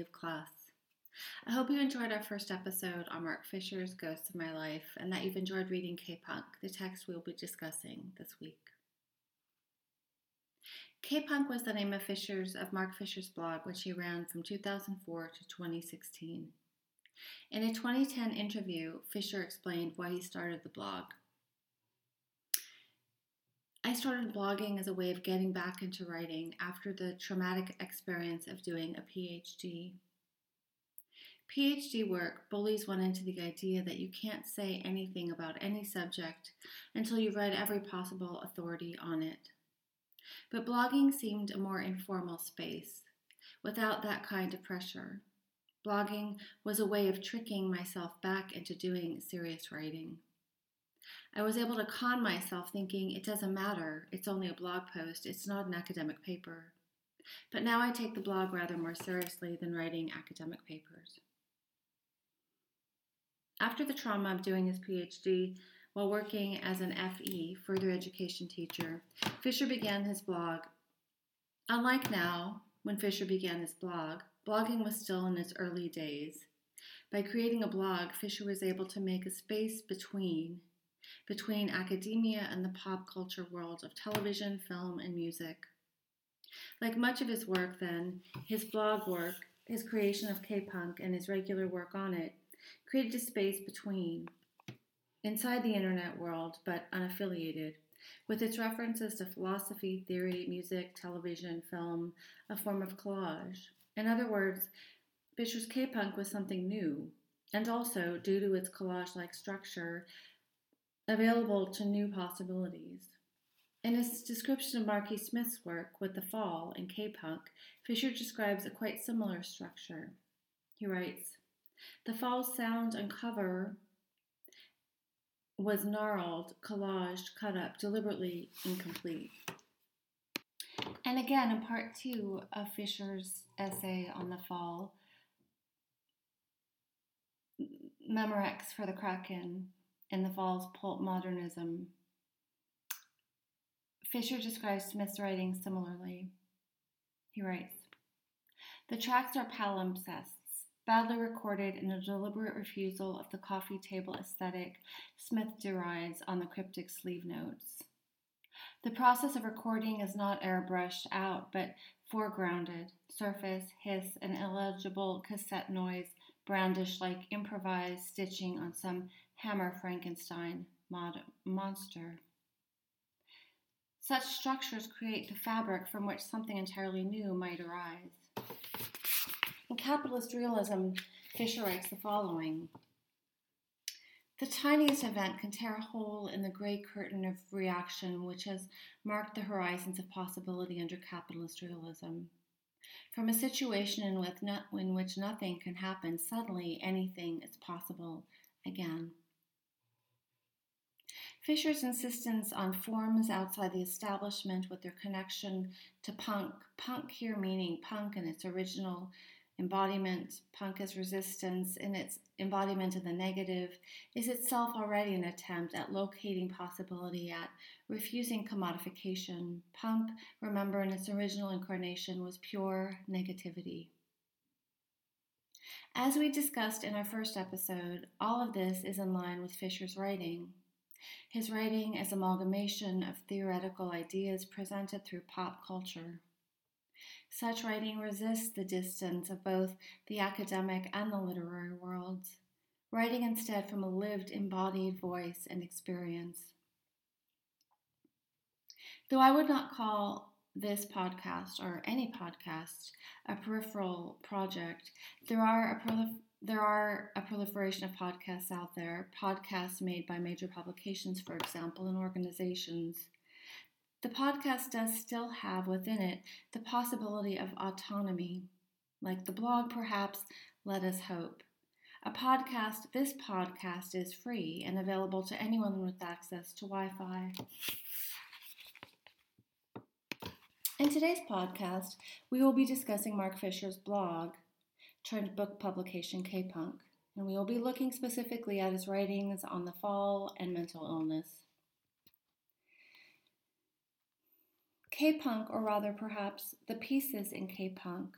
Of Class. I hope you enjoyed our first episode on Mark Fisher's Ghosts of My Life and that you've enjoyed reading K Punk, the text we'll be discussing this week. K Punk was the name of Fisher's of Mark Fisher's blog, which he ran from 2004 to 2016. In a 2010 interview, Fisher explained why he started the blog. I started blogging as a way of getting back into writing after the traumatic experience of doing a PhD. PhD work bullies one into the idea that you can't say anything about any subject until you've read every possible authority on it. But blogging seemed a more informal space, without that kind of pressure. Blogging was a way of tricking myself back into doing serious writing. I was able to con myself thinking it doesn't matter, it's only a blog post, it's not an academic paper. But now I take the blog rather more seriously than writing academic papers. After the trauma of doing his PhD while working as an FE, further education teacher, Fisher began his blog. Unlike now, when Fisher began his blog, blogging was still in its early days. By creating a blog, Fisher was able to make a space between between academia and the pop culture world of television, film, and music. Like much of his work, then, his blog work, his creation of K punk, and his regular work on it created a space between, inside the internet world, but unaffiliated, with its references to philosophy, theory, music, television, film, a form of collage. In other words, Fisher's K punk was something new, and also, due to its collage like structure, available to new possibilities. In his description of Marky Smith's work with The Fall and K punk, Fisher describes a quite similar structure. He writes The Fall's sound and cover was gnarled, collaged, cut up, deliberately incomplete. And again, in part two of Fisher's essay on the fall, Memorex for the Kraken, in the Fall's pulp modernism. Fisher describes Smith's writing similarly. He writes The tracks are palimpsests, badly recorded in a deliberate refusal of the coffee table aesthetic Smith derides on the cryptic sleeve notes. The process of recording is not airbrushed out, but foregrounded, surface, hiss, and illegible cassette noise brandished like improvised stitching on some Hammer Frankenstein mod- monster. Such structures create the fabric from which something entirely new might arise. In capitalist realism, Fisher writes the following The tiniest event can tear a hole in the gray curtain of reaction which has marked the horizons of possibility under capitalist realism. From a situation in no, in which nothing can happen, suddenly anything is possible again. Fisher's insistence on forms outside the establishment with their connection to punk, punk here meaning punk in its original embodiment, punk as resistance in its embodiment of the negative, is itself already an attempt at locating possibility, at refusing commodification. Punk, remember, in its original incarnation, was pure negativity. As we discussed in our first episode, all of this is in line with Fisher's writing. His writing is amalgamation of theoretical ideas presented through pop culture. Such writing resists the distance of both the academic and the literary worlds, writing instead from a lived, embodied voice and experience. Though I would not call this podcast or any podcast a peripheral project, there are a prolif- there are a proliferation of podcasts out there, podcasts made by major publications, for example, and organizations. The podcast does still have within it the possibility of autonomy. Like the blog, perhaps, let us hope. A podcast, this podcast is free and available to anyone with access to Wi Fi. In today's podcast, we will be discussing Mark Fisher's blog, turned book publication K Punk, and we will be looking specifically at his writings on the fall and mental illness. K Punk, or rather perhaps the pieces in K Punk,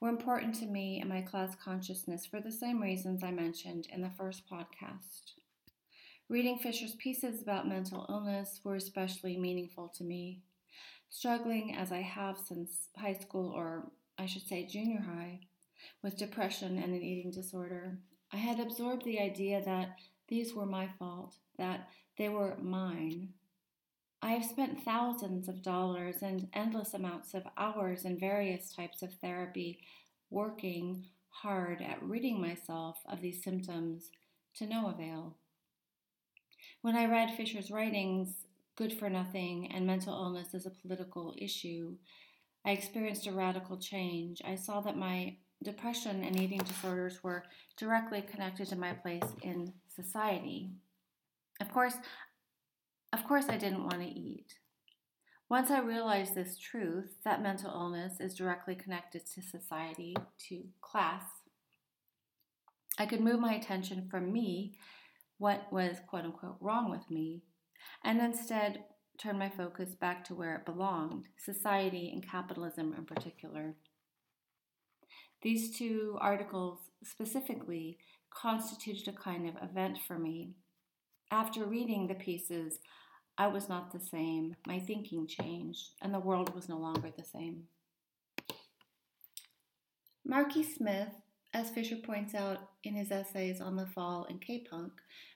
were important to me and my class consciousness for the same reasons I mentioned in the first podcast. Reading Fisher's pieces about mental illness were especially meaningful to me struggling as I have since high school, or I should say junior high, with depression and an eating disorder, I had absorbed the idea that these were my fault, that they were mine. I have spent thousands of dollars and endless amounts of hours in various types of therapy working hard at ridding myself of these symptoms to no avail. When I read Fisher's writings, good for nothing and mental illness as a political issue, I experienced a radical change. I saw that my depression and eating disorders were directly connected to my place in society. Of course, of course I didn't want to eat. Once I realized this truth that mental illness is directly connected to society, to class, I could move my attention from me, what was quote unquote wrong with me, and instead turn my focus back to where it belonged society and capitalism in particular. These two articles specifically constituted a kind of event for me. After reading the pieces, I was not the same. My thinking changed, and the world was no longer the same. Marky Smith as Fisher points out in his essays on the fall and K-punk,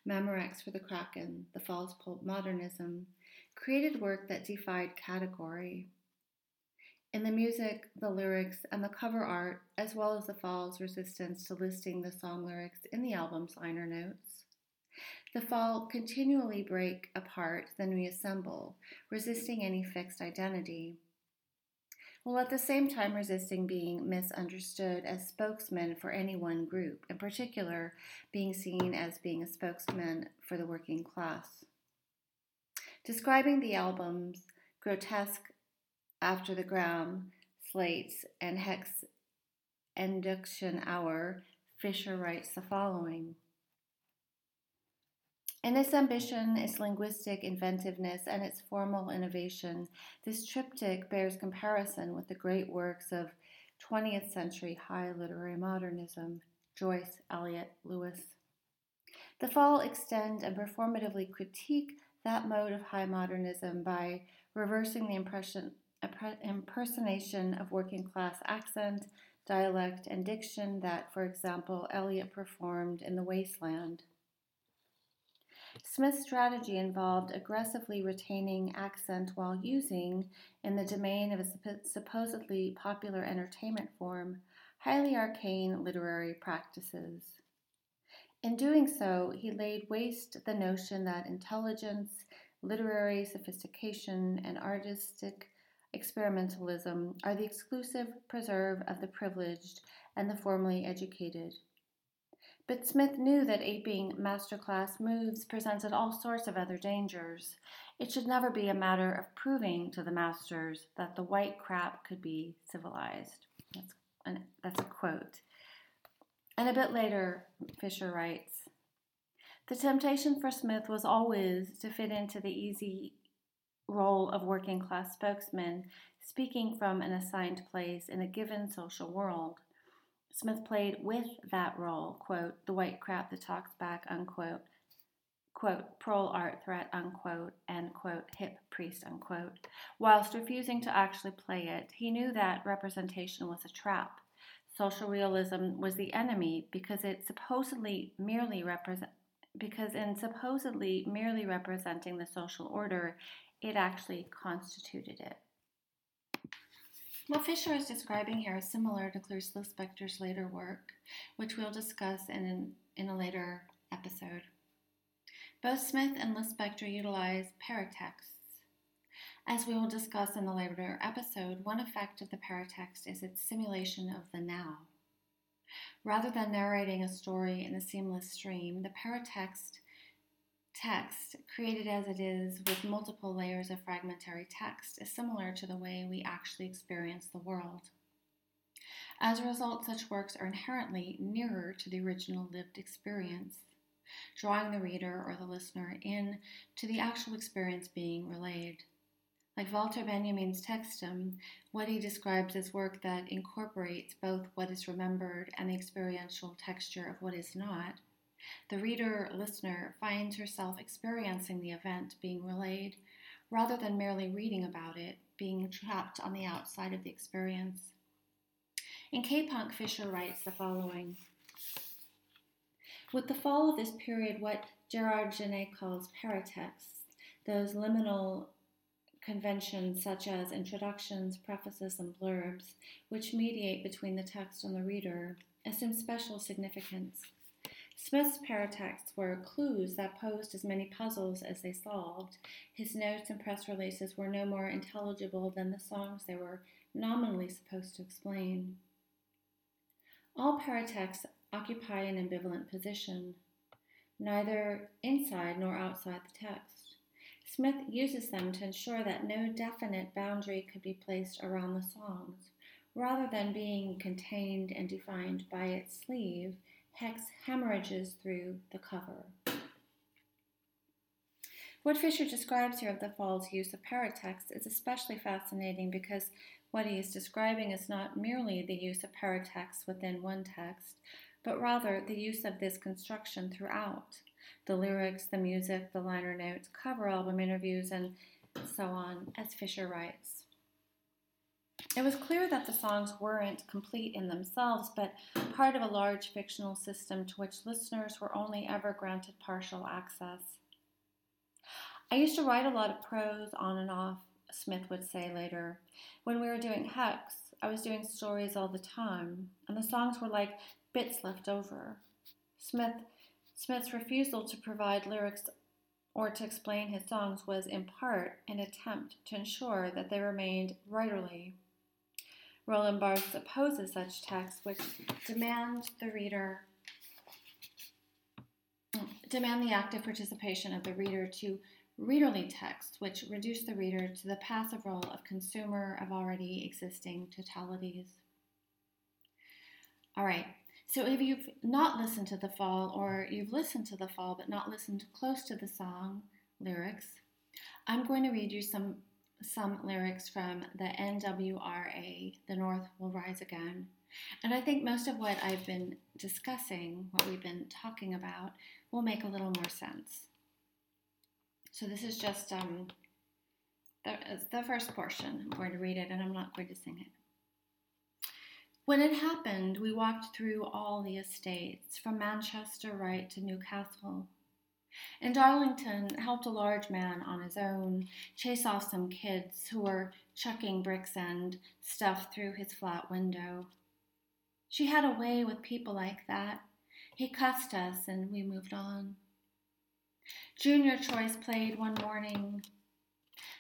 Memorex for the Kraken, The Fall's Pulp Modernism, created work that defied category. In the music, the lyrics, and the cover art, as well as the Fall's resistance to listing the song lyrics in the album's liner notes, the Fall continually break apart, then reassemble, resisting any fixed identity while at the same time resisting being misunderstood as spokesman for any one group, in particular, being seen as being a spokesman for the working class. Describing the album's grotesque After the Gramme, Slates, and Hex Enduction Hour, Fisher writes the following. In its ambition, its linguistic inventiveness, and its formal innovation, this triptych bears comparison with the great works of 20th century high literary modernism Joyce, Eliot, Lewis. The Fall extend and performatively critique that mode of high modernism by reversing the impression, impersonation of working class accent, dialect, and diction that, for example, Eliot performed in The Wasteland. Smith's strategy involved aggressively retaining accent while using, in the domain of a supposedly popular entertainment form, highly arcane literary practices. In doing so, he laid waste the notion that intelligence, literary sophistication, and artistic experimentalism are the exclusive preserve of the privileged and the formally educated. But Smith knew that aping masterclass moves presented all sorts of other dangers. It should never be a matter of proving to the masters that the white crap could be civilized. That's, an, that's a quote. And a bit later, Fisher writes The temptation for Smith was always to fit into the easy role of working class spokesman, speaking from an assigned place in a given social world. Smith played with that role, quote, the white crap that talks back, unquote, quote, prole art threat, unquote, and quote, hip priest, unquote. Whilst refusing to actually play it, he knew that representation was a trap. Social realism was the enemy because it supposedly merely represent because in supposedly merely representing the social order, it actually constituted it. What Fisher is describing here is similar to Clarice Lispector's later work, which we'll discuss in, an, in a later episode. Both Smith and Lispector utilize paratexts. As we will discuss in a later episode, one effect of the paratext is its simulation of the now. Rather than narrating a story in a seamless stream, the paratext text, created as it is with multiple layers of fragmentary text, is similar to the way we actually experience the world. As a result, such works are inherently nearer to the original lived experience, drawing the reader or the listener in to the actual experience being relayed. Like Walter Benjamin's Textum, what he describes as work that incorporates both what is remembered and the experiential texture of what is not, the reader listener finds herself experiencing the event being relayed rather than merely reading about it, being trapped on the outside of the experience. In K Punk, Fisher writes the following With the fall of this period, what Gerard Genette calls paratexts, those liminal conventions such as introductions, prefaces, and blurbs, which mediate between the text and the reader, assume special significance. Smith's paratexts were clues that posed as many puzzles as they solved. His notes and press releases were no more intelligible than the songs they were nominally supposed to explain. All paratexts occupy an ambivalent position, neither inside nor outside the text. Smith uses them to ensure that no definite boundary could be placed around the songs. Rather than being contained and defined by its sleeve, hex hemorrhages through the cover. What Fisher describes here of the fall's use of paratext is especially fascinating because what he is describing is not merely the use of paratext within one text, but rather the use of this construction throughout. The lyrics, the music, the liner notes, cover album interviews, and so on, as Fisher writes. It was clear that the songs weren't complete in themselves, but part of a large fictional system to which listeners were only ever granted partial access. I used to write a lot of prose on and off, Smith would say later. When we were doing Hex, I was doing stories all the time, and the songs were like bits left over. Smith Smith's refusal to provide lyrics or to explain his songs was in part an attempt to ensure that they remained writerly Roland Barthes opposes such texts which demand the reader demand the active participation of the reader to readerly texts which reduce the reader to the passive role of consumer of already existing totalities. All right. So if you've not listened to the fall or you've listened to the fall but not listened close to the song lyrics, I'm going to read you some some lyrics from the NWRA, The North Will Rise Again. And I think most of what I've been discussing, what we've been talking about, will make a little more sense. So this is just um, the, the first portion. I'm going to read it and I'm not going to sing it. When it happened, we walked through all the estates, from Manchester right to Newcastle. In Darlington, helped a large man on his own chase off some kids who were chucking bricks and stuff through his flat window. She had a way with people like that. He cussed us and we moved on. Junior Choice played one morning.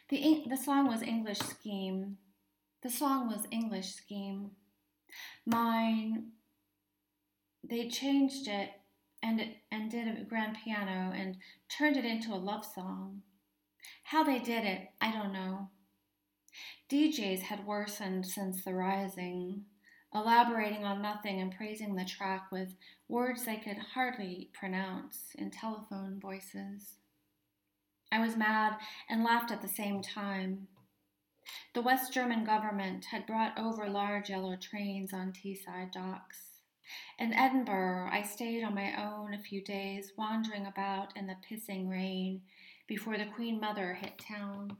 The, the song was English Scheme. The song was English Scheme. Mine, they changed it and, and did a grand piano and turned it into a love song. How they did it, I don't know. DJs had worsened since the rising, elaborating on nothing and praising the track with words they could hardly pronounce in telephone voices. I was mad and laughed at the same time. The West German government had brought over large yellow trains on Teesside docks. In Edinburgh, I stayed on my own a few days, wandering about in the pissing rain before the Queen Mother hit town.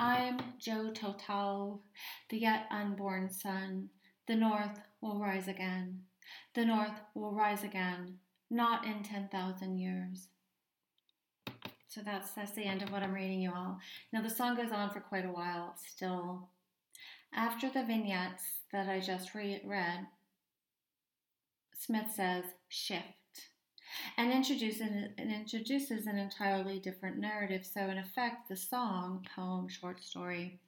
I'm Joe Total, the yet unborn son. The North will rise again. The North will rise again, not in 10,000 years. So that's that's the end of what I'm reading you all. Now the song goes on for quite a while still. After the vignettes that I just re- read, Smith says shift and introduces, and introduces an entirely different narrative. So, in effect, the song, poem, short story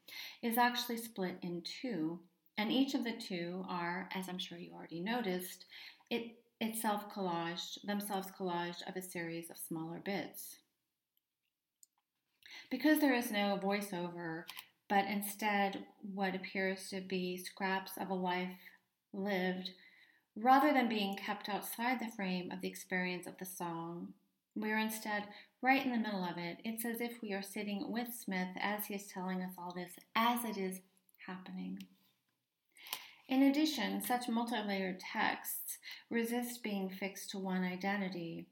is actually split in two. And each of the two are, as I'm sure you already noticed, it itself collaged, themselves collaged of a series of smaller bits. Because there is no voiceover, but instead what appears to be scraps of a life lived, rather than being kept outside the frame of the experience of the song, we are instead right in the middle of it. It's as if we are sitting with Smith as he is telling us all this as it is happening. In addition, such multi-layered texts resist being fixed to one identity.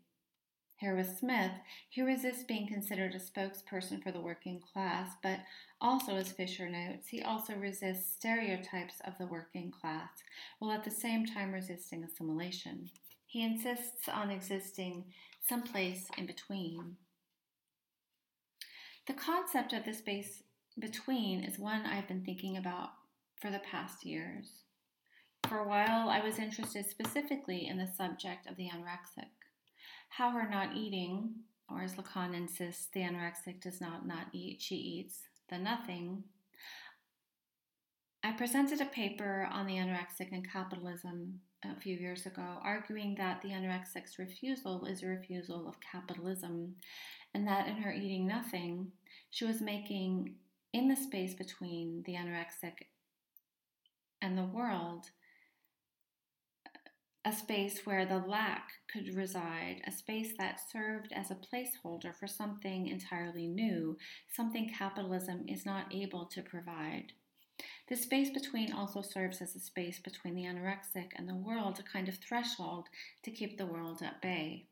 Here with Smith, he resists being considered a spokesperson for the working class, but also, as Fisher notes, he also resists stereotypes of the working class, while at the same time resisting assimilation. He insists on existing someplace in between. The concept of the space between is one I've been thinking about for the past years. For a while, I was interested specifically in the subject of the anorexic, how her not eating, or as Lacan insists, the anorexic does not not eat, she eats, the nothing. I presented a paper on the anorexic and capitalism a few years ago, arguing that the anorexic's refusal is a refusal of capitalism, and that in her eating nothing, she was making, in the space between the anorexic and the world, a space where the lack could reside, a space that served as a placeholder for something entirely new, something capitalism is not able to provide. The space between also serves as a space between the anorexic and the world, a kind of threshold to keep the world at bay.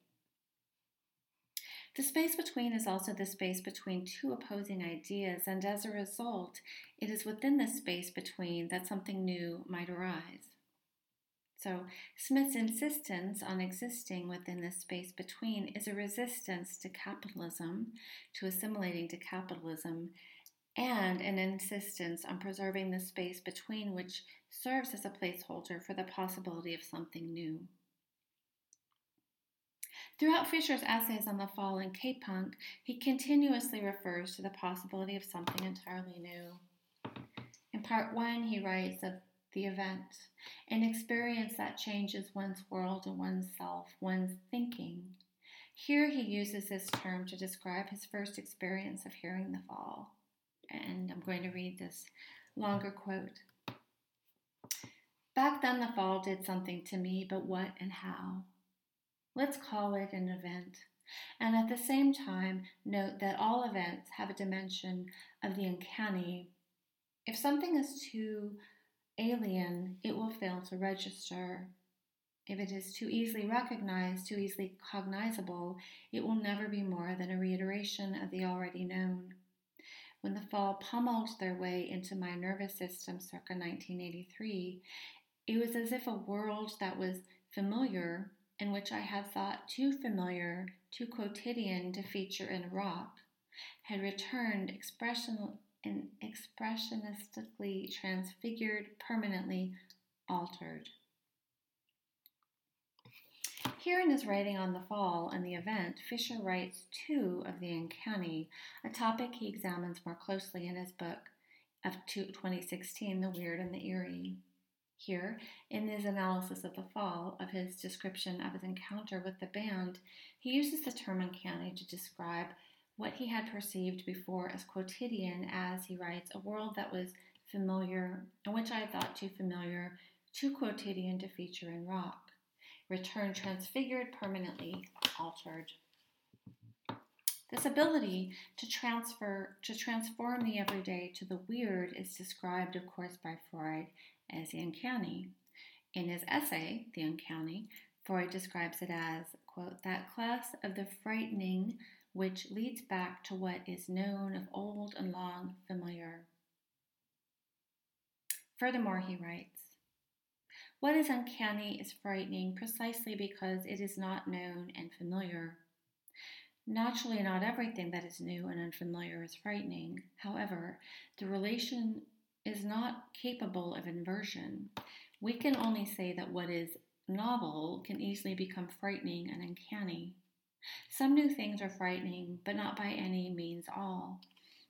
The space between is also the space between two opposing ideas, and as a result, it is within this space between that something new might arise. So, Smith's insistence on existing within the space between is a resistance to capitalism, to assimilating to capitalism, and an insistence on preserving the space between which serves as a placeholder for the possibility of something new. Throughout Fisher's essays on the fall and K-punk, he continuously refers to the possibility of something entirely new. In part one, he writes of the event, an experience that changes one's world and one's self, one's thinking. Here he uses this term to describe his first experience of hearing the fall. And I'm going to read this longer quote. Back then, the fall did something to me, but what and how? Let's call it an event. And at the same time, note that all events have a dimension of the uncanny. If something is too alien, it will fail to register. If it is too easily recognized, too easily cognizable, it will never be more than a reiteration of the already known. When the fall pummeled their way into my nervous system circa 1983, it was as if a world that was familiar, and which I had thought too familiar, too quotidian to feature in a rock, had returned expression, and expressionistically transfigured, permanently altered. Here in his writing on the fall and the event, Fisher writes too of the uncanny, a topic he examines more closely in his book of 2016, The Weird and the Eerie. Here, in his analysis of the fall, of his description of his encounter with the band, he uses the term uncanny to describe what he had perceived before as quotidian, as he writes, a world that was familiar, and which I thought too familiar, too quotidian to feature in rock, returned transfigured, permanently altered. This ability to transfer to transform the everyday to the weird is described, of course, by Freud as the uncanny. In his essay, The Uncanny, Freud describes it as, quote, that class of the frightening which leads back to what is known of old and long familiar. Furthermore, he writes, What is uncanny is frightening precisely because it is not known and familiar. Naturally, not everything that is new and unfamiliar is frightening. However, the relation is not capable of inversion. We can only say that what is novel can easily become frightening and uncanny. Some new things are frightening, but not by any means all.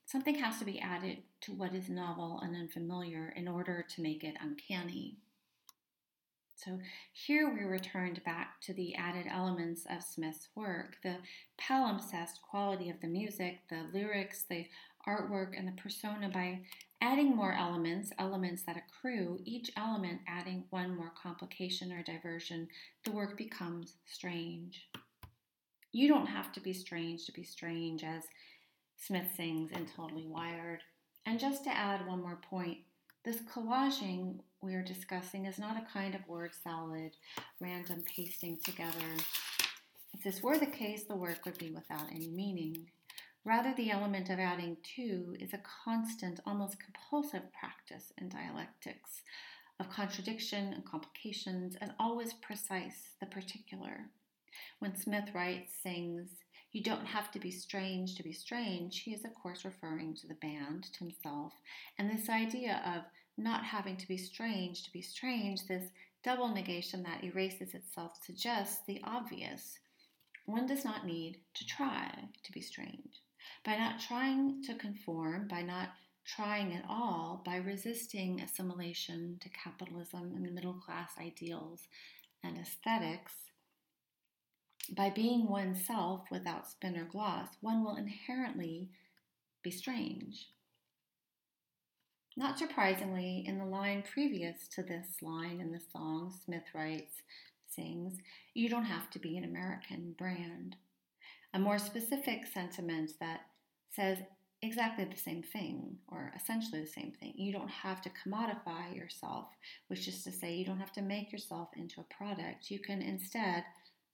Something has to be added to what is novel and unfamiliar in order to make it uncanny. So here we returned back to the added elements of Smith's work the palimpsest quality of the music, the lyrics, the artwork, and the persona by adding more elements, elements that accrue, each element adding one more complication or diversion, the work becomes strange. You don't have to be strange to be strange, as Smith sings in Totally Wired. And just to add one more point, this collaging we are discussing is not a kind of word salad, random pasting together. If this were the case, the work would be without any meaning. Rather, the element of adding to is a constant, almost compulsive practice in dialectics of contradiction and complications, and always precise, the particular. When Smith writes, sings, you don't have to be strange to be strange, he is, of course, referring to the band, to himself, and this idea of not having to be strange to be strange, this double negation that erases itself, suggests the obvious. One does not need to try to be strange. By not trying to conform, by not trying at all, by resisting assimilation to capitalism and middle class ideals and aesthetics, by being oneself without spin or gloss, one will inherently be strange. Not surprisingly, in the line previous to this line in the song, Smith writes, sings, You don't have to be an American brand. A more specific sentiment that says exactly the same thing, or essentially the same thing. You don't have to commodify yourself, which is to say, you don't have to make yourself into a product. You can instead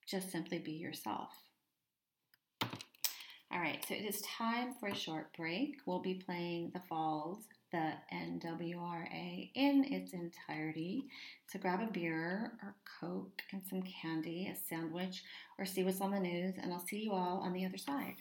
just simply be yourself. All right, so it is time for a short break. We'll be playing The Falls the NWRA in its entirety. So grab a beer or Coke and some candy, a sandwich, or see what's on the news, and I'll see you all on the other side.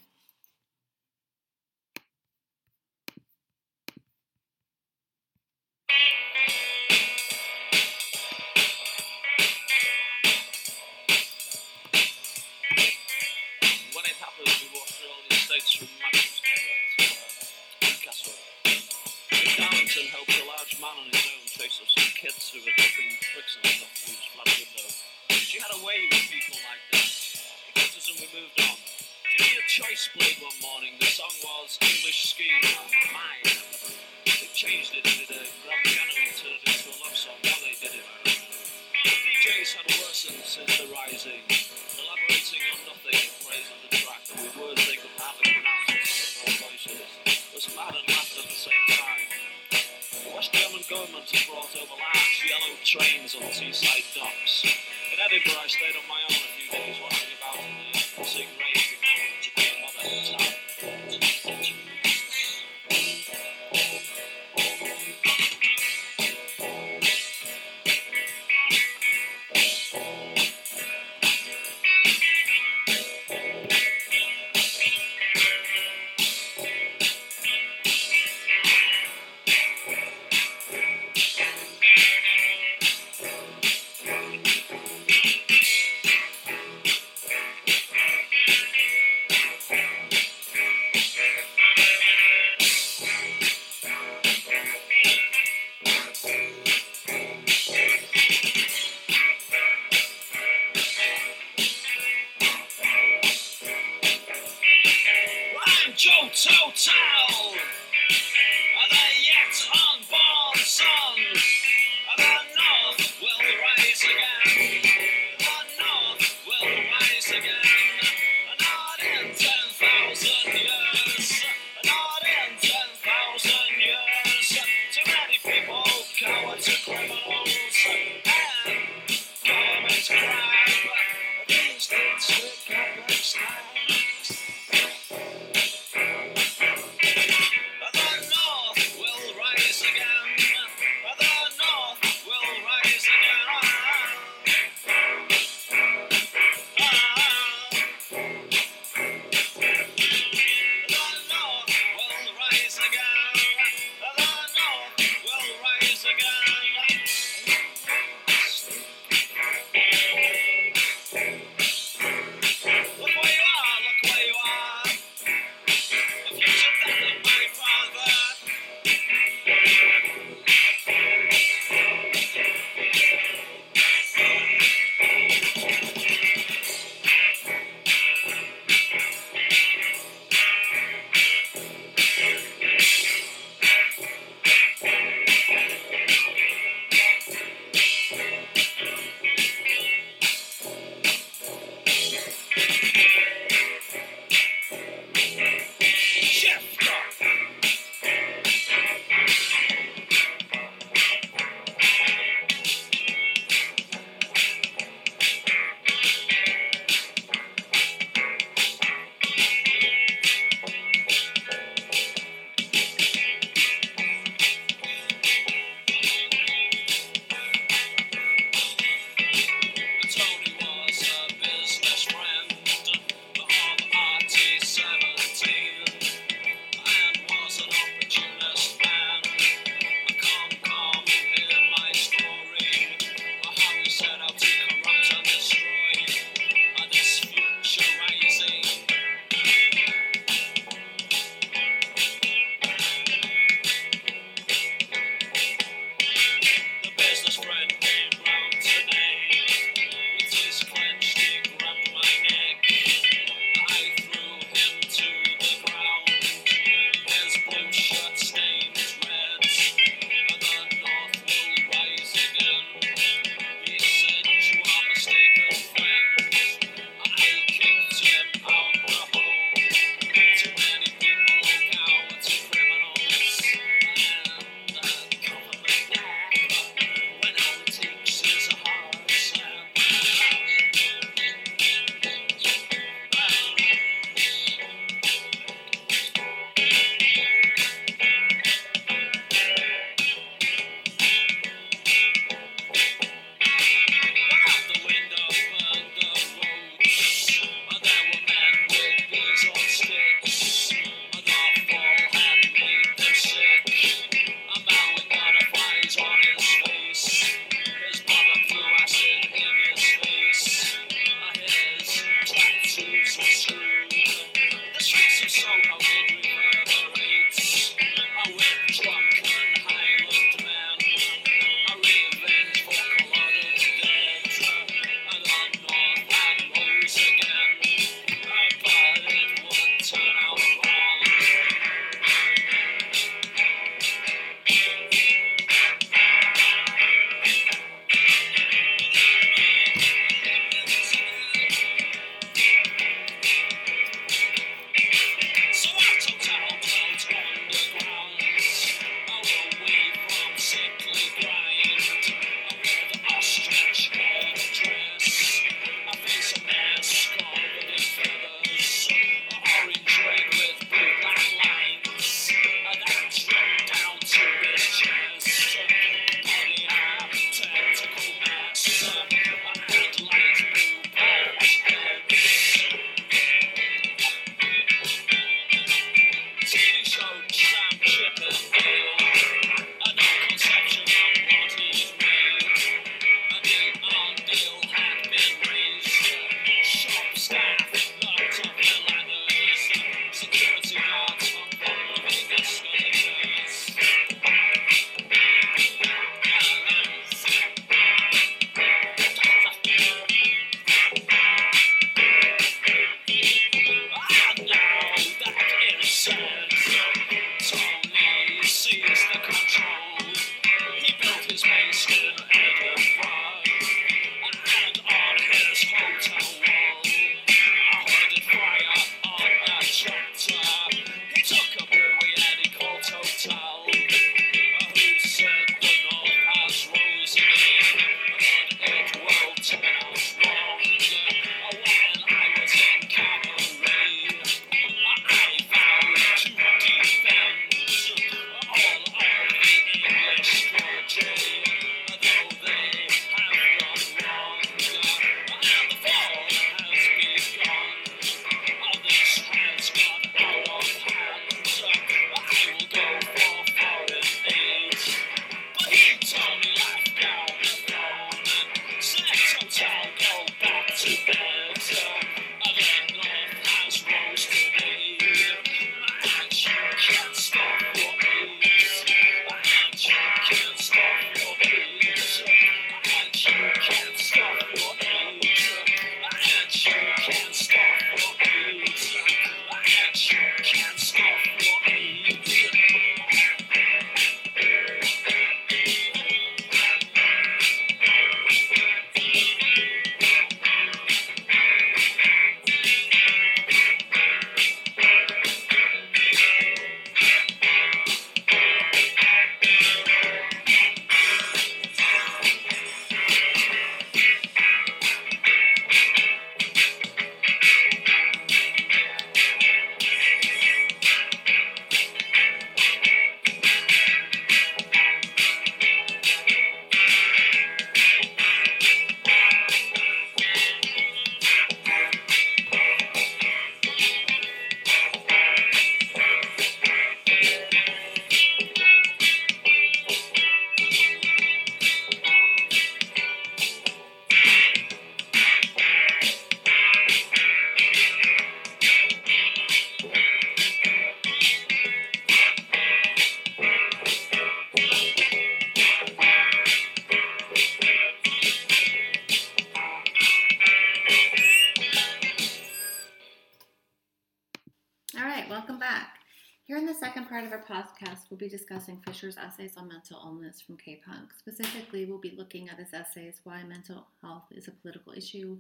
We'll be discussing Fisher's essays on mental illness from K Punk. Specifically, we'll be looking at his essays Why Mental Health is a Political Issue,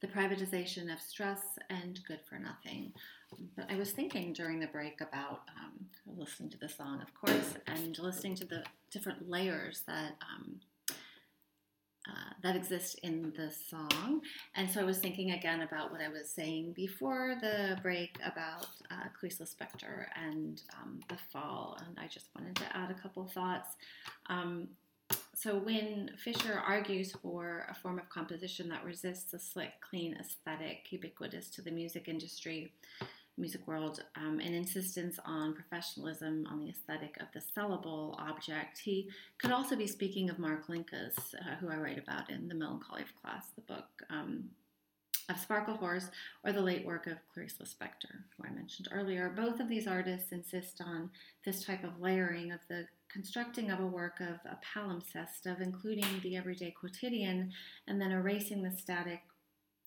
The Privatization of Stress, and Good for Nothing. But I was thinking during the break about um, listening to the song, of course, and listening to the different layers that um, uh, that exist in the song. And so I was thinking again about what I was saying before the break about uh, Clarice Lispector and um, the fall. And I just wanted to add a couple thoughts. Um, so when Fisher argues for a form of composition that resists the slick, clean aesthetic ubiquitous to the music industry, music world, um, an insistence on professionalism, on the aesthetic of the sellable object. He could also be speaking of Mark Linkous, uh, who I write about in The Melancholy of Class, the book um, of Sparklehorse, or the late work of Clarice Lispector, who I mentioned earlier. Both of these artists insist on this type of layering of the constructing of a work of a palimpsest of including the everyday quotidian and then erasing the static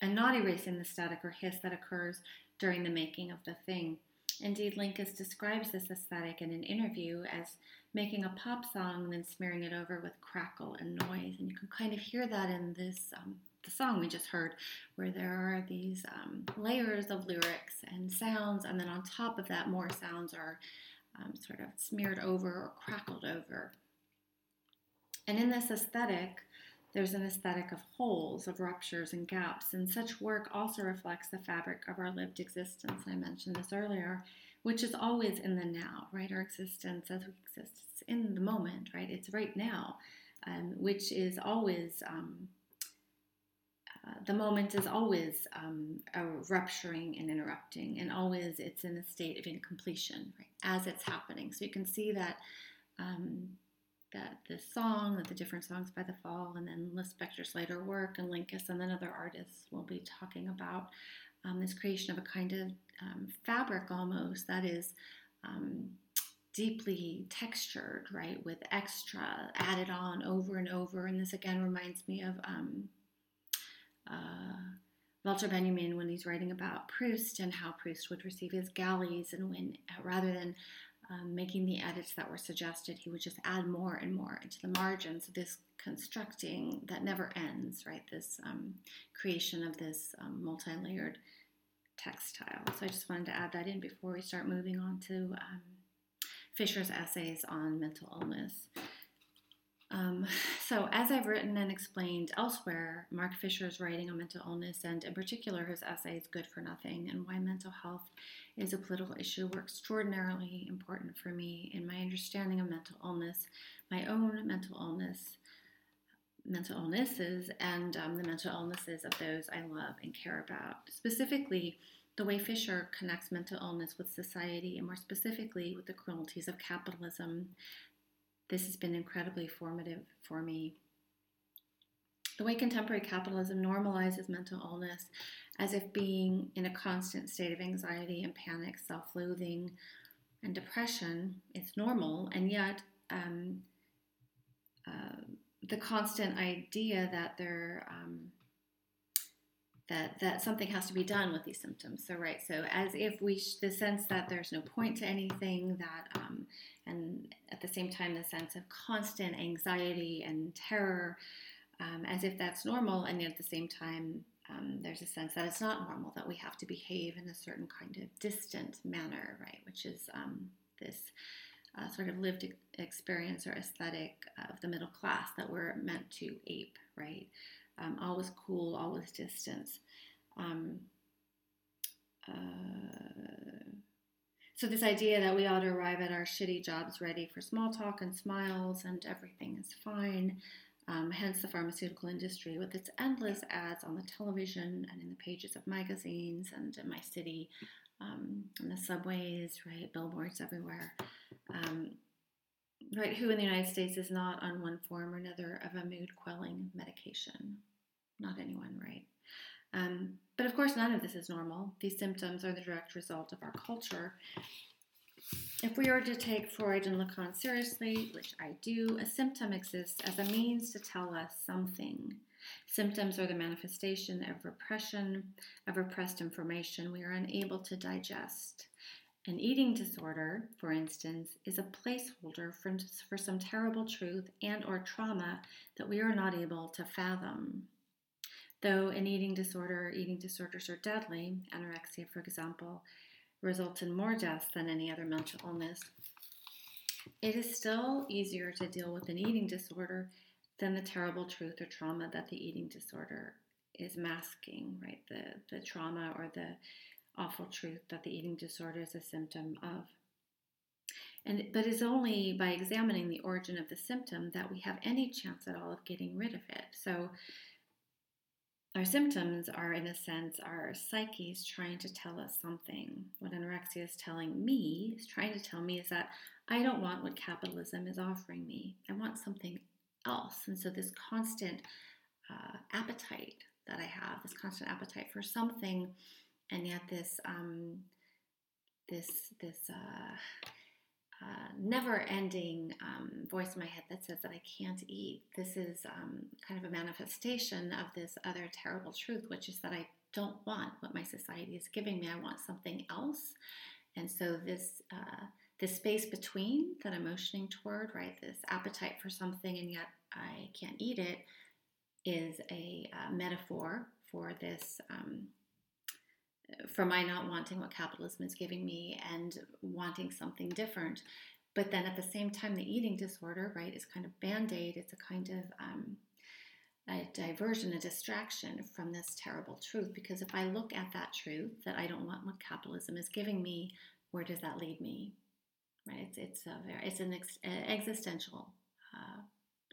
and not erasing the static or hiss that occurs during the making of the thing. Indeed, Linkous describes this aesthetic in an interview as making a pop song and then smearing it over with crackle and noise. And you can kind of hear that in this um, the song we just heard, where there are these um, layers of lyrics and sounds, and then on top of that, more sounds are um, sort of smeared over or crackled over. And in this aesthetic, there's an aesthetic of holes, of ruptures and gaps, and such work also reflects the fabric of our lived existence. I mentioned this earlier, which is always in the now, right? Our existence as we exist it's in the moment, right? It's right now, um, which is always. Um, uh, the moment is always um, rupturing and interrupting, and always it's in a state of incompletion, right, as it's happening. So you can see that um, that the song, that the different songs by the Fall, and then Lispector's later work, and Linkous, and then other artists will be talking about um, this creation of a kind of um, fabric almost that is um, deeply textured, right, with extra added on over and over. And this again reminds me of um, uh, Walter Benjamin when he's writing about Proust and how Proust would receive his galleys, and when rather than um, making the edits that were suggested, he would just add more and more into the margins. This constructing that never ends, right? This um, creation of this um, multi layered textile. So I just wanted to add that in before we start moving on to um, Fisher's essays on mental illness. Um, so, as I've written and explained elsewhere, Mark Fisher's writing on mental illness, and in particular his essays Good for Nothing and Why Mental Health is a Political Issue, were extraordinarily important for me in my understanding of mental illness, my own mental illness, mental illnesses, and um, the mental illnesses of those I love and care about. Specifically, the way Fisher connects mental illness with society, and more specifically with the cruelties of capitalism this has been incredibly formative for me. The way contemporary capitalism normalizes mental illness as if being in a constant state of anxiety and panic, self loathing, and depression is normal, and yet um, uh, the constant idea that there um, that that something has to be done with these symptoms. So right, so as if we sh- the sense that there's no point to anything that, um, and at the same time the sense of constant anxiety and terror, um, as if that's normal, and at the same time um, there's a sense that it's not normal that we have to behave in a certain kind of distant manner, right? Which is um, this. Uh, sort of lived experience or aesthetic of the middle class that we're meant to ape, right? Um, always cool, always distance. Um, uh, so this idea that we ought to arrive at our shitty jobs ready for small talk and smiles and everything is fine. Um, hence the pharmaceutical industry with its endless ads on the television and in the pages of magazines and in my city, um, in the subways, right, billboards everywhere. Um, right, who in the United States is not on one form or another of a mood quelling medication? Not anyone, right? Um, but of course, none of this is normal. These symptoms are the direct result of our culture. If we are to take Freud and Lacan seriously, which I do, a symptom exists as a means to tell us something. Symptoms are the manifestation of repression, of repressed information we are unable to digest. An eating disorder, for instance, is a placeholder for, for some terrible truth and or trauma that we are not able to fathom. Though an eating disorder, eating disorders are deadly, anorexia, for example, results in more deaths than any other mental illness, it is still easier to deal with an eating disorder than the terrible truth or trauma that the eating disorder is masking, right? The, the trauma or the awful truth that the eating disorder is a symptom of. And, but it's only by examining the origin of the symptom that we have any chance at all of getting rid of it. So, our symptoms are, in a sense, our psyches trying to tell us something. What anorexia is telling me, is trying to tell me, is that I don't want what capitalism is offering me. I want something else. And so, this constant uh, appetite that I have, this constant appetite for something and yet this um, this this uh, uh, never-ending um, voice in my head that says that I can't eat. This is um, kind of a manifestation of this other terrible truth, which is that I don't want what my society is giving me. I want something else, and so this uh, this space between that I'm motioning toward, right? This appetite for something, and yet I can't eat it, is a uh, metaphor for this um, for my not wanting what capitalism is giving me and wanting something different. But then at the same time, the eating disorder, right, is kind of band aid. It's a kind of um, a diversion, a distraction from this terrible truth. Because if I look at that truth that I don't want what capitalism is giving me, where does that lead me? Right? It's it's a very it's an ex- existential uh,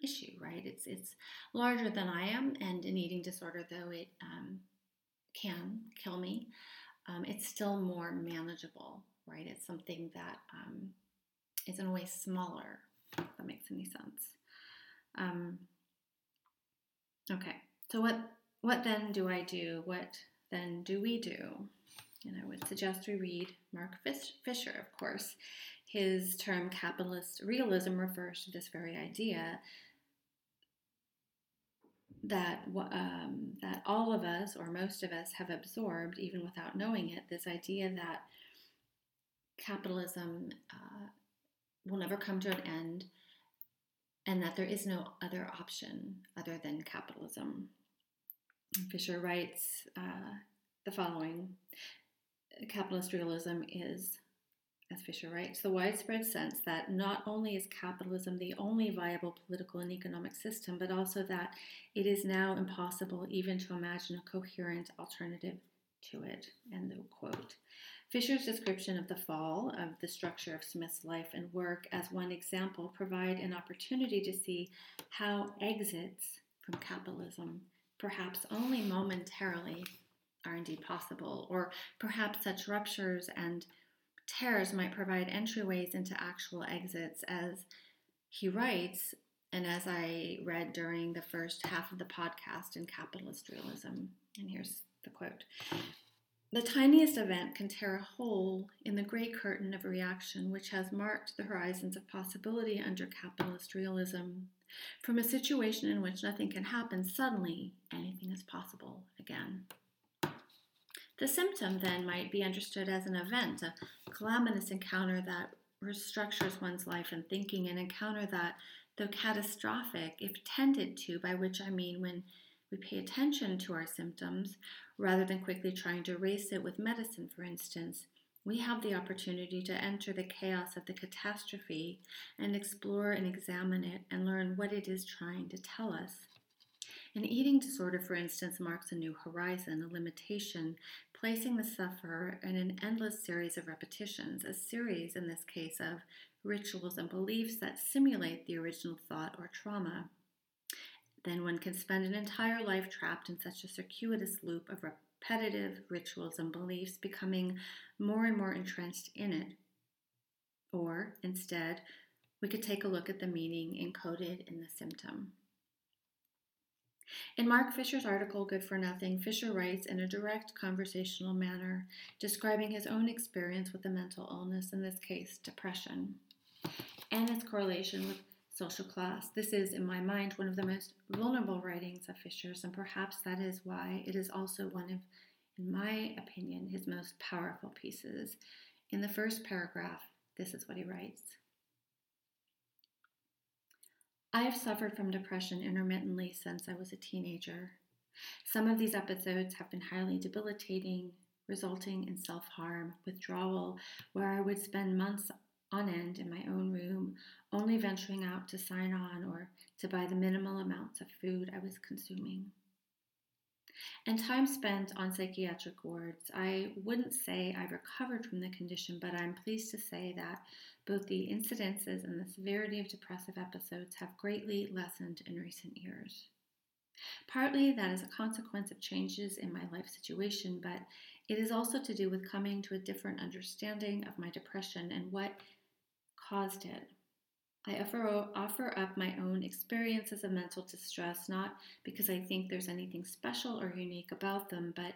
issue, right? It's it's larger than I am, and an eating disorder, though it um, can kill me, um, it's still more manageable, right? It's something that um, is in a way smaller, if that makes any sense. Um, okay, so what what then do I do? What then do we do? And I would suggest we read Mark Fisher, of course. His term capitalist realism refers to this very idea that um, that all of us or most of us have absorbed, even without knowing it, this idea that capitalism uh, will never come to an end and that there is no other option other than capitalism. Fisher writes uh, the following Capitalist realism is, as Fisher writes, the widespread sense that not only is capitalism the only viable political and economic system, but also that it is now impossible even to imagine a coherent alternative to it. End of quote. Fisher's description of the fall of the structure of Smith's life and work as one example provide an opportunity to see how exits from capitalism, perhaps only momentarily, are indeed possible, or perhaps such ruptures and tears might provide entryways into actual exits as he writes and as I read during the first half of the podcast in Capitalist Realism. And here's the quote the tiniest event can tear a hole in the gray curtain of reaction which has marked the horizons of possibility under capitalist realism. From a situation in which nothing can happen, suddenly anything is possible again. The symptom then might be understood as an event, a calamitous encounter that restructures one's life and thinking, an encounter that, though catastrophic, if tended to, by which I mean when we pay attention to our symptoms, rather than quickly trying to erase it with medicine, for instance, we have the opportunity to enter the chaos of the catastrophe and explore and examine it and learn what it is trying to tell us. An eating disorder, for instance, marks a new horizon, a limitation, placing the sufferer in an endless series of repetitions, a series, in this case, of rituals and beliefs that simulate the original thought or trauma then one can spend an entire life trapped in such a circuitous loop of repetitive rituals and beliefs, becoming more and more entrenched in it. Or, instead, we could take a look at the meaning encoded in the symptom. In Mark Fisher's article, Good for Nothing, Fisher writes in a direct conversational manner, describing his own experience with a mental illness, in this case, depression, and its correlation with social class. This is, in my mind, one of the most vulnerable writings of Fisher's, and perhaps that is why it is also one of, in my opinion, his most powerful pieces. In the first paragraph, this is what he writes. I have suffered from depression intermittently since I was a teenager. Some of these episodes have been highly debilitating, resulting in self harm, withdrawal, where I would spend months on end in my own room, only venturing out to sign on or to buy the minimal amounts of food I was consuming. And time spent on psychiatric wards, I wouldn't say I've recovered from the condition, but I'm pleased to say that both the incidences and the severity of depressive episodes have greatly lessened in recent years. Partly that is a consequence of changes in my life situation, but it is also to do with coming to a different understanding of my depression and what caused it. I offer, offer up my own experiences of mental distress, not because I think there's anything special or unique about them, but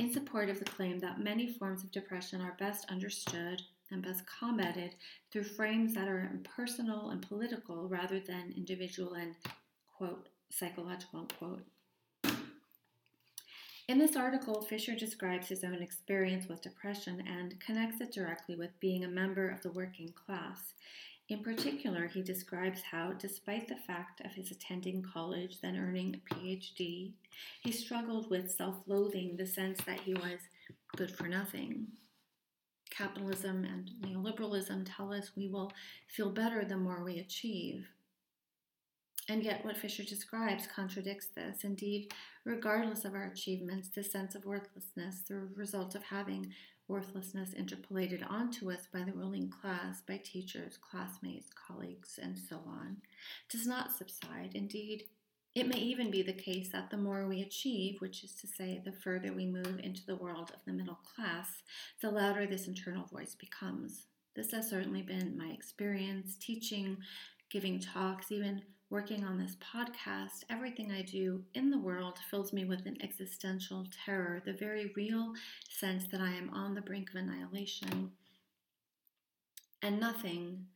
in support of the claim that many forms of depression are best understood and best combated through frames that are impersonal and political rather than individual and, quote, psychological, unquote. In this article, Fisher describes his own experience with depression and connects it directly with being a member of the working class. In particular, he describes how, despite the fact of his attending college, then earning a PhD, he struggled with self loathing, the sense that he was good for nothing. Capitalism and neoliberalism tell us we will feel better the more we achieve. And yet, what Fisher describes contradicts this. Indeed, regardless of our achievements, this sense of worthlessness, the result of having worthlessness interpolated onto us by the ruling class, by teachers, classmates, colleagues, and so on, does not subside. Indeed, it may even be the case that the more we achieve, which is to say, the further we move into the world of the middle class, the louder this internal voice becomes. This has certainly been my experience teaching, giving talks, even working on this podcast, everything I do in the world fills me with an existential terror, the very real sense that I am on the brink of annihilation. And nothing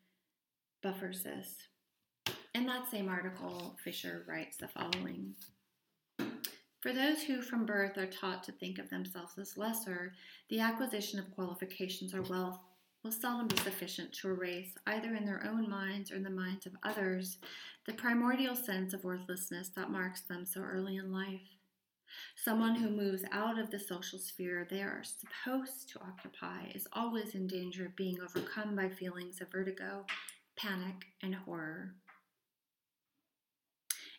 buffers this. In that same article, Fisher writes the following For those who from birth are taught to think of themselves as lesser, the acquisition of qualifications or wealth will seldom be sufficient to erase, either in their own minds or in the minds of others, the primordial sense of worthlessness that marks them so early in life. Someone who moves out of the social sphere they are supposed to occupy is always in danger of being overcome by feelings of vertigo, panic, and horror.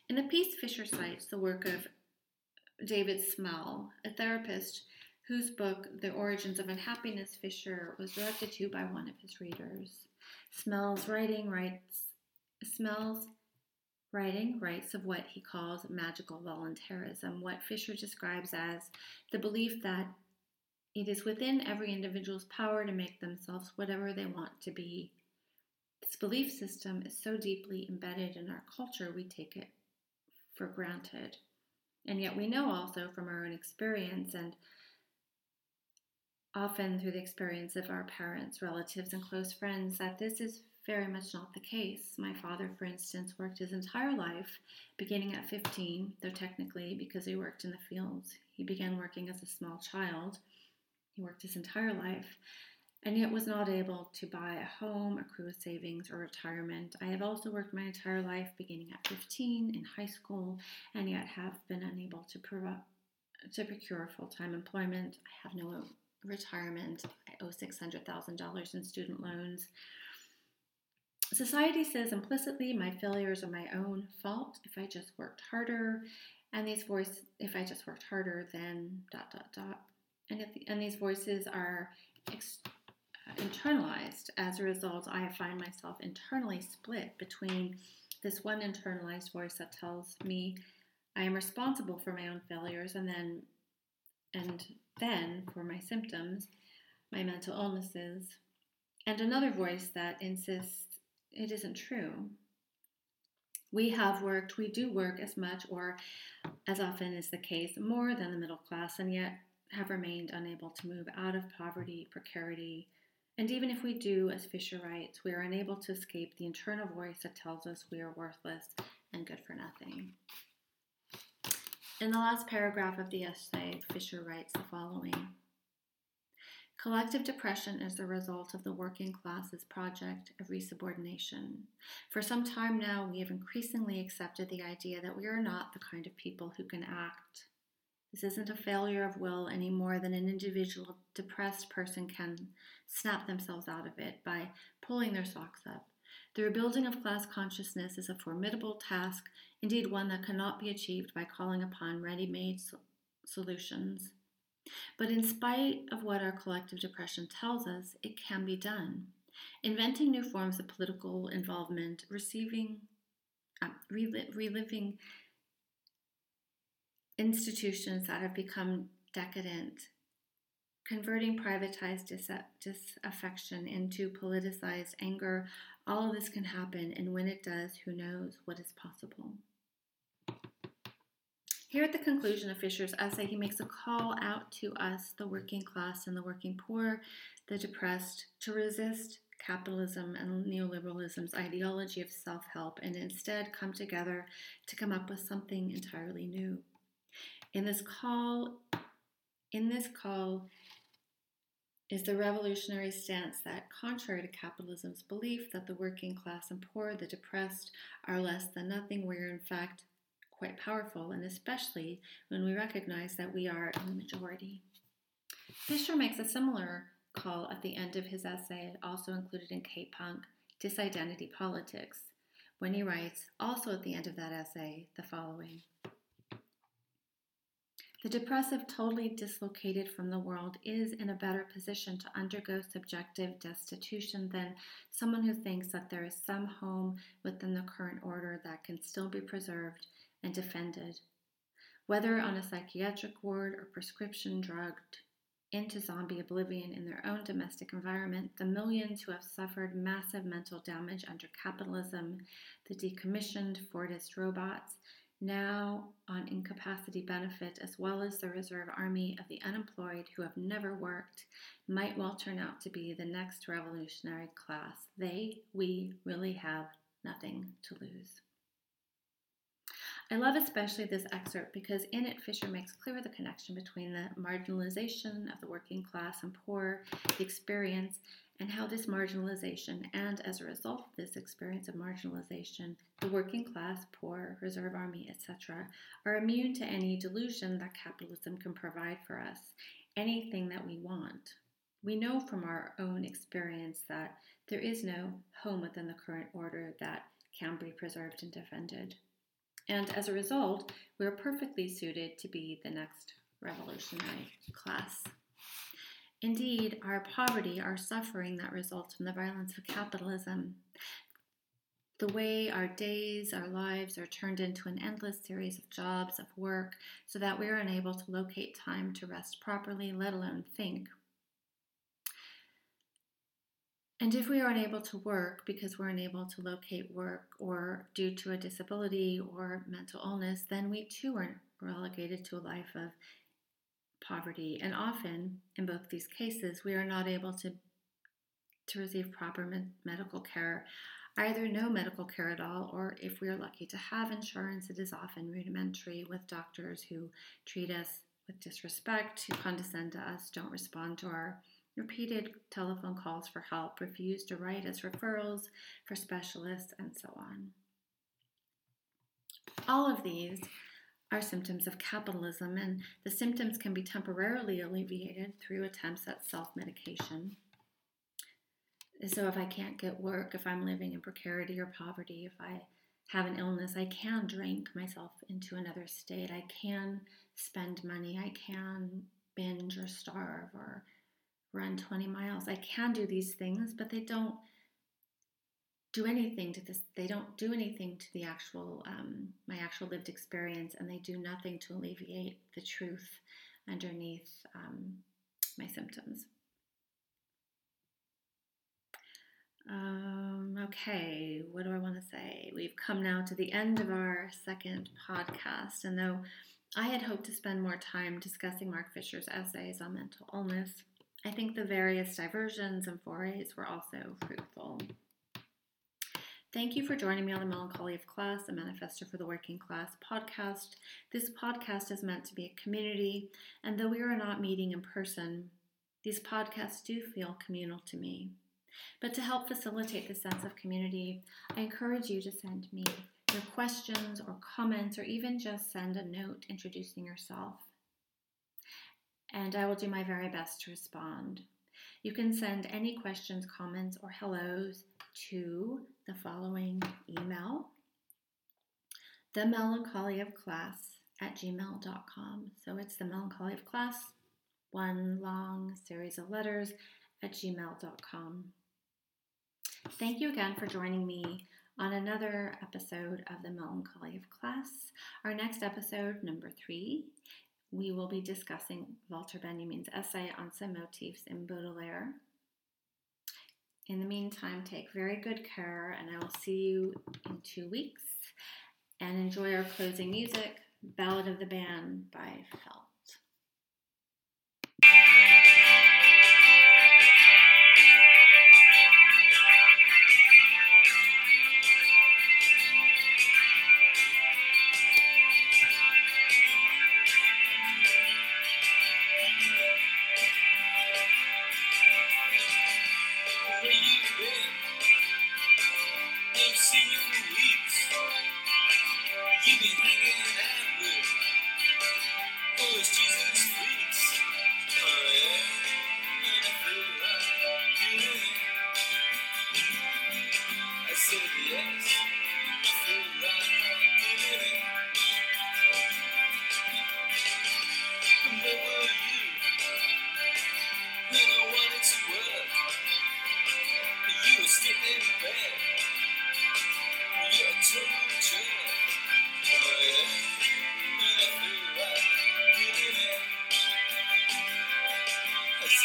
In the piece, Fisher cites the work of David Smail, a therapist whose book, The Origins of Unhappiness, Fisher was directed to by one of his readers. Smail's writing writes Smail's writing writes of what he calls magical voluntarism, what Fisher describes as the belief that it is within every individual's power to make themselves whatever they want to be. This belief system is so deeply embedded in our culture, we take it for granted. And yet, we know also from our own experience and often through the experience of our parents, relatives, and close friends that this is very much not the case. My father, for instance, worked his entire life, beginning at 15, though technically, because he worked in the fields, he began working as a small child. He worked his entire life and yet was not able to buy a home, accrue a savings, or retirement. I have also worked my entire life, beginning at 15 in high school, and yet have been unable to, to procure full time employment. I have no retirement. I owe $600,000 in student loans. Society says implicitly my failures are my own fault if I just worked harder, and these voices, if I just worked harder, then dot dot dot. And, if, and these voices are ex- uh, internalized. As a result, I find myself internally split between this one internalized voice that tells me I am responsible for my own failures, and then and then for my symptoms, my mental illnesses, and another voice that insists it isn't true. We have worked, we do work as much or as often is the case, more than the middle class, and yet have remained unable to move out of poverty, precarity, and even if we do, as Fisher writes, we are unable to escape the internal voice that tells us we are worthless and good for nothing. In the last paragraph of the essay, Fisher writes the following Collective depression is the result of the working class's project of resubordination. For some time now, we have increasingly accepted the idea that we are not the kind of people who can act. This isn't a failure of will any more than an individual depressed person can snap themselves out of it by pulling their socks up. The rebuilding of class consciousness is a formidable task, indeed, one that cannot be achieved by calling upon ready made so- solutions. But in spite of what our collective depression tells us, it can be done. Inventing new forms of political involvement, receiving, uh, reliving institutions that have become decadent, converting privatized disaffection into politicized anger, all of this can happen, and when it does, who knows what is possible. Here at the conclusion of Fisher's essay, he makes a call out to us, the working class and the working poor, the depressed, to resist capitalism and neoliberalism's ideology of self help and instead come together to come up with something entirely new. In this call, in this call is the revolutionary stance that, contrary to capitalism's belief that the working class and poor, the depressed, are less than nothing, we're in fact quite powerful, and especially when we recognize that we are in the majority. Fisher makes a similar call at the end of his essay, also included in K-Punk, Disidentity Politics, when he writes, also at the end of that essay, the following. The depressive, totally dislocated from the world, is in a better position to undergo subjective destitution than someone who thinks that there is some home within the current order that can still be preserved and defended. Whether on a psychiatric ward or prescription drugged into zombie oblivion in their own domestic environment, the millions who have suffered massive mental damage under capitalism, the decommissioned Fordist robots, now on incapacity benefit, as well as the reserve army of the unemployed who have never worked, might well turn out to be the next revolutionary class. They, we, really have nothing to lose. I love especially this excerpt because in it, Fisher makes clear the connection between the marginalization of the working class and poor, the experience, and how this marginalization, and as a result of this experience of marginalization, the working class, poor, reserve army, etc., are immune to any delusion that capitalism can provide for us anything that we want. We know from our own experience that there is no home within the current order that can be preserved and defended. And as a result, we're perfectly suited to be the next revolutionary class. Indeed, our poverty, our suffering that results from the violence of capitalism, the way our days, our lives are turned into an endless series of jobs, of work, so that we are unable to locate time to rest properly, let alone think. And if we are unable to work because we're unable to locate work or due to a disability or mental illness, then we too are relegated to a life of poverty. And often, in both these cases, we are not able to, to receive proper med- medical care, either no medical care at all, or if we are lucky to have insurance, it is often rudimentary with doctors who treat us with disrespect, who condescend to us, don't respond to our repeated telephone calls for help, refuse to write us referrals for specialists, and so on. All of these are symptoms of capitalism, and the symptoms can be temporarily alleviated through attempts at self medication. So, if I can't get work, if I'm living in precarity or poverty, if I have an illness, I can drink myself into another state. I can spend money. I can binge or starve or run 20 miles. I can do these things, but they don't do anything to this they don't do anything to the actual um, my actual lived experience and they do nothing to alleviate the truth underneath um, my symptoms. Um, okay what do i want to say? We've come now to the end of our second podcast and though i had hoped to spend more time discussing mark fisher's essays on mental illness i think the various diversions and forays were also fruitful Thank you for joining me on the Melancholy of Class, a Manifesto for the Working Class podcast. This podcast is meant to be a community, and though we are not meeting in person, these podcasts do feel communal to me. But to help facilitate the sense of community, I encourage you to send me your questions or comments, or even just send a note introducing yourself. And I will do my very best to respond. You can send any questions, comments, or hellos to the following email the melancholy of class at gmail.com. So it's the melancholy of class, one long series of letters at gmail.com. Thank you again for joining me on another episode of the Melancholy of Class. Our next episode, number three, we will be discussing Walter Benjamin's essay on some motifs in Baudelaire. In the meantime, take very good care, and I will see you in two weeks. And enjoy our closing music, Ballad of the Band by Felt.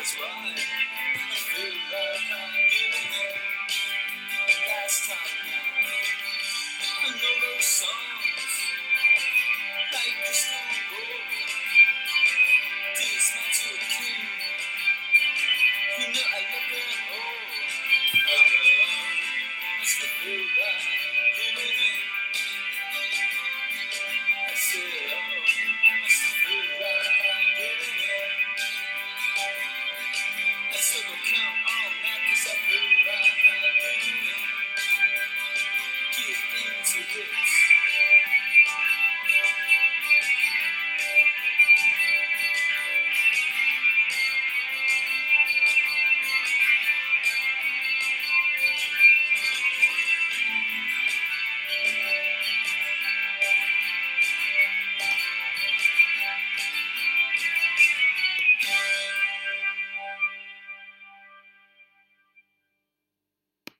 that's right.